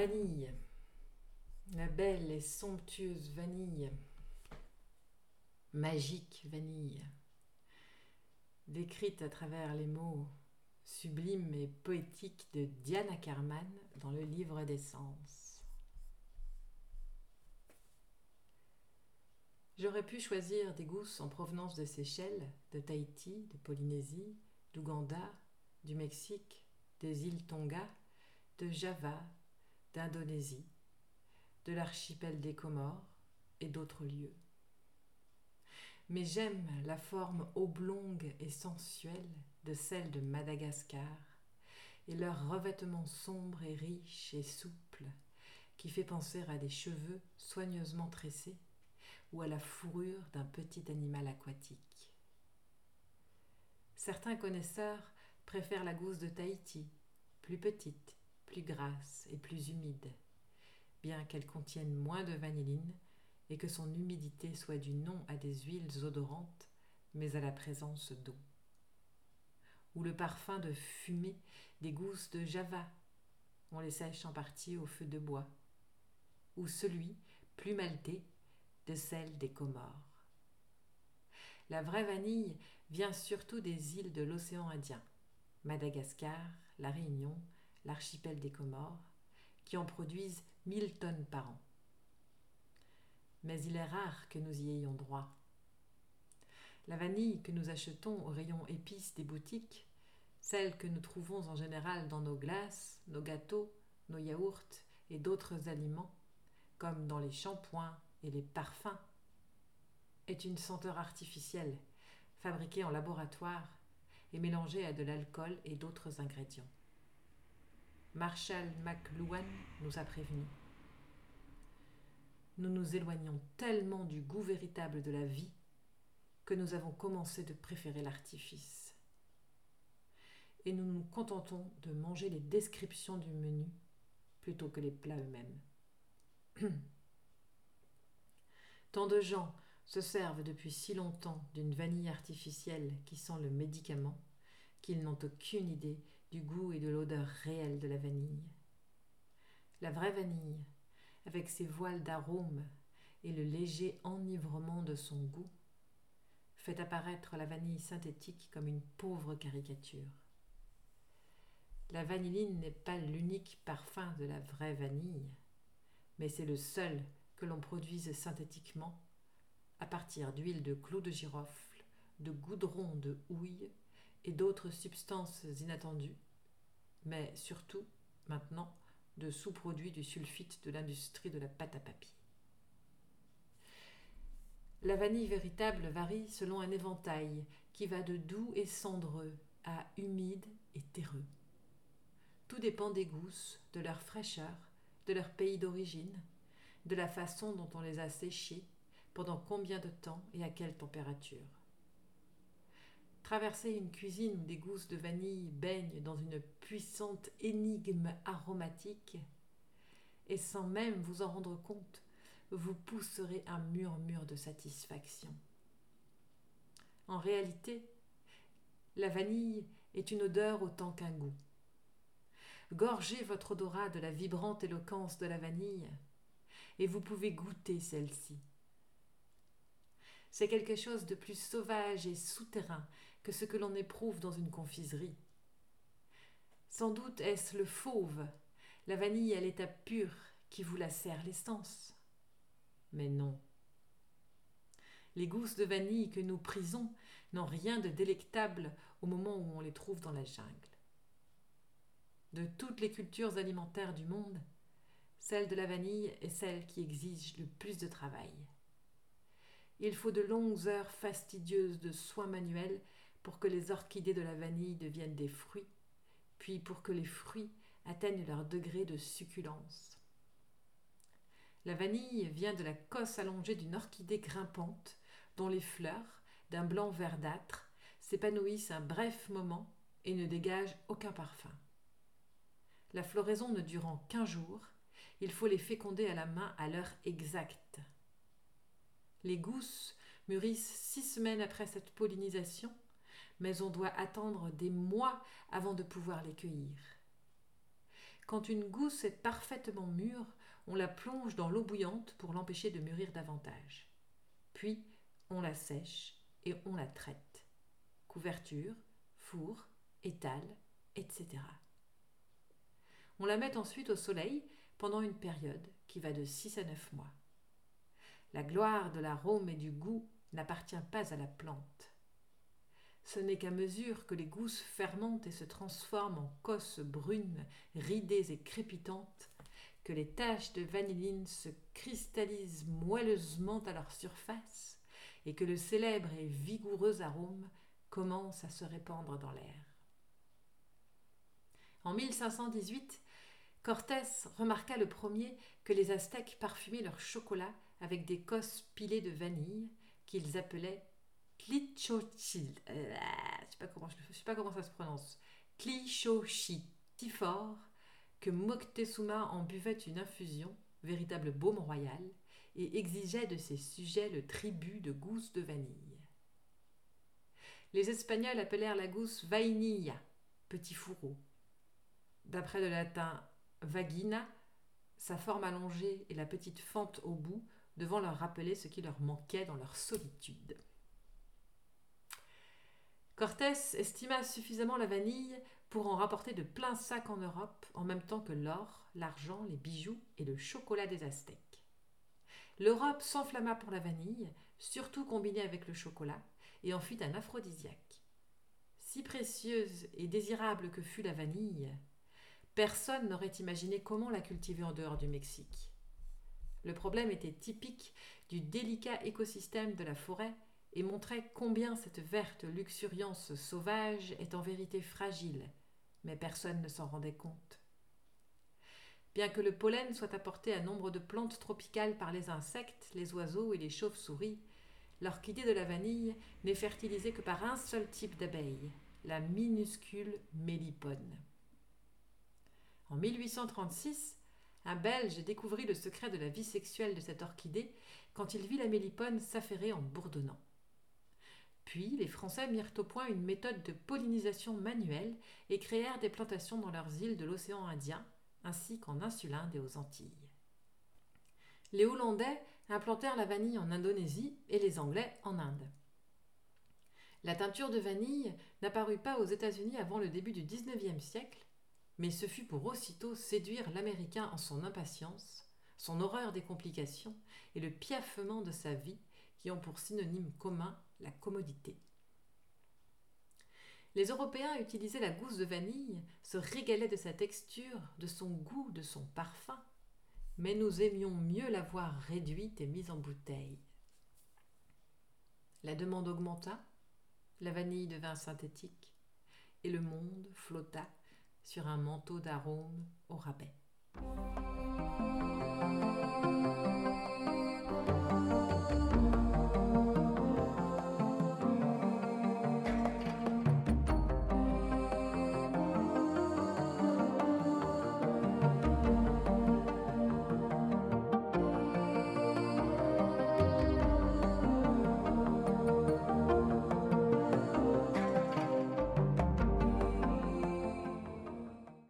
vanille, la belle et somptueuse vanille, magique vanille, décrite à travers les mots sublimes et poétiques de Diana Carman dans le livre d'essence. J'aurais pu choisir des gousses en provenance de Seychelles, de Tahiti, de Polynésie, d'Ouganda, du Mexique, des îles Tonga, de Java, d'Indonésie, de l'archipel des Comores et d'autres lieux. Mais j'aime la forme oblongue et sensuelle de celle de Madagascar et leur revêtement sombre et riche et souple qui fait penser à des cheveux soigneusement tressés ou à la fourrure d'un petit animal aquatique. Certains connaisseurs préfèrent la gousse de Tahiti, plus petite, plus grasse et plus humide, bien qu'elle contienne moins de vanilline et que son humidité soit due non à des huiles odorantes, mais à la présence d'eau. Ou le parfum de fumée des gousses de Java, on les sèche en partie au feu de bois, ou celui, plus maltais, de celle des Comores. La vraie vanille vient surtout des îles de l'océan Indien, Madagascar, La Réunion, l'archipel des Comores, qui en produisent 1000 tonnes par an. Mais il est rare que nous y ayons droit. La vanille que nous achetons au rayon épices des boutiques, celle que nous trouvons en général dans nos glaces, nos gâteaux, nos yaourts et d'autres aliments, comme dans les shampoings et les parfums, est une senteur artificielle, fabriquée en laboratoire et mélangée à de l'alcool et d'autres ingrédients. Marshall McLuhan nous a prévenus. Nous nous éloignons tellement du goût véritable de la vie que nous avons commencé de préférer l'artifice. Et nous nous contentons de manger les descriptions du menu plutôt que les plats eux-mêmes. Tant de gens se servent depuis si longtemps d'une vanille artificielle qui sent le médicament qu'ils n'ont aucune idée du goût et de l'odeur réelle de la vanille. La vraie vanille, avec ses voiles d'arômes et le léger enivrement de son goût, fait apparaître la vanille synthétique comme une pauvre caricature. La vanilline n'est pas l'unique parfum de la vraie vanille, mais c'est le seul que l'on produise synthétiquement à partir d'huile de clous de girofle, de goudron de houille et d'autres substances inattendues, mais surtout, maintenant, de sous-produits du sulfite de l'industrie de la pâte à papier. La vanille véritable varie selon un éventail qui va de doux et cendreux à humide et terreux. Tout dépend des gousses, de leur fraîcheur, de leur pays d'origine, de la façon dont on les a séchées, pendant combien de temps et à quelle température. Traverser une cuisine où des gousses de vanille baignent dans une puissante énigme aromatique, et sans même vous en rendre compte, vous pousserez un murmure de satisfaction. En réalité, la vanille est une odeur autant qu'un goût. Gorgez votre odorat de la vibrante éloquence de la vanille, et vous pouvez goûter celle-ci. C'est quelque chose de plus sauvage et souterrain que ce que l'on éprouve dans une confiserie. Sans doute est-ce le fauve, la vanille à l'état pur, qui vous la sert l'essence. Mais non. Les gousses de vanille que nous prisons n'ont rien de délectable au moment où on les trouve dans la jungle. De toutes les cultures alimentaires du monde, celle de la vanille est celle qui exige le plus de travail. Il faut de longues heures fastidieuses de soins manuels pour que les orchidées de la vanille deviennent des fruits, puis pour que les fruits atteignent leur degré de succulence. La vanille vient de la cosse allongée d'une orchidée grimpante dont les fleurs, d'un blanc verdâtre, s'épanouissent un bref moment et ne dégagent aucun parfum. La floraison ne durant qu'un jour, il faut les féconder à la main à l'heure exacte. Les gousses mûrissent six semaines après cette pollinisation, mais on doit attendre des mois avant de pouvoir les cueillir. Quand une gousse est parfaitement mûre, on la plonge dans l'eau bouillante pour l'empêcher de mûrir davantage. Puis, on la sèche et on la traite. Couverture, four, étal, etc. On la met ensuite au soleil pendant une période qui va de 6 à 9 mois. La gloire de l'arôme et du goût n'appartient pas à la plante. Ce n'est qu'à mesure que les gousses fermentent et se transforment en cosses brunes, ridées et crépitantes, que les taches de vanilline se cristallisent moelleusement à leur surface et que le célèbre et vigoureux arôme commence à se répandre dans l'air. En 1518, Cortés remarqua le premier que les Aztèques parfumaient leur chocolat avec des cosses pilées de vanille qu'ils appelaient Euh, je ne sais, pas comment, ça se prononce. Que Moctezuma en buvait une infusion, véritable baume royal, et exigeait de ses sujets le tribut de gousse de vanille. Les Espagnols appelèrent la gousse vainilla, petit fourreau. D'après le latin vagina, sa forme allongée et la petite fente au bout devant leur rappeler ce qui leur manquait dans leur solitude. Cortés estima suffisamment la vanille pour en rapporter de pleins sacs en Europe, en même temps que l'or, l'argent, les bijoux et le chocolat des Aztèques. L'Europe s'enflamma pour la vanille, surtout combinée avec le chocolat, et en fit un aphrodisiaque. Si précieuse et désirable que fût la vanille, personne n'aurait imaginé comment la cultiver en dehors du Mexique. Le problème était typique du délicat écosystème de la forêt et montrait combien cette verte luxuriance sauvage est en vérité fragile, mais personne ne s'en rendait compte. Bien que le pollen soit apporté à nombre de plantes tropicales par les insectes, les oiseaux et les chauves-souris, l'orchidée de la vanille n'est fertilisée que par un seul type d'abeille, la minuscule mélipone. En 1836, un Belge découvrit le secret de la vie sexuelle de cette orchidée quand il vit la mélipone s'affairer en bourdonnant. Puis les Français mirent au point une méthode de pollinisation manuelle et créèrent des plantations dans leurs îles de l'océan Indien, ainsi qu'en Insulinde et aux Antilles. Les Hollandais implantèrent la vanille en Indonésie et les Anglais en Inde. La teinture de vanille n'apparut pas aux États-Unis avant le début du XIXe siècle, mais ce fut pour aussitôt séduire l'Américain en son impatience, son horreur des complications et le piaffement de sa vie qui ont pour synonyme commun la commodité. Les Européens utilisaient la gousse de vanille, se régalaient de sa texture, de son goût, de son parfum, mais nous aimions mieux la voir réduite et mise en bouteille. La demande augmenta, la vanille devint synthétique, et le monde flotta sur un manteau d'arômes au rabais.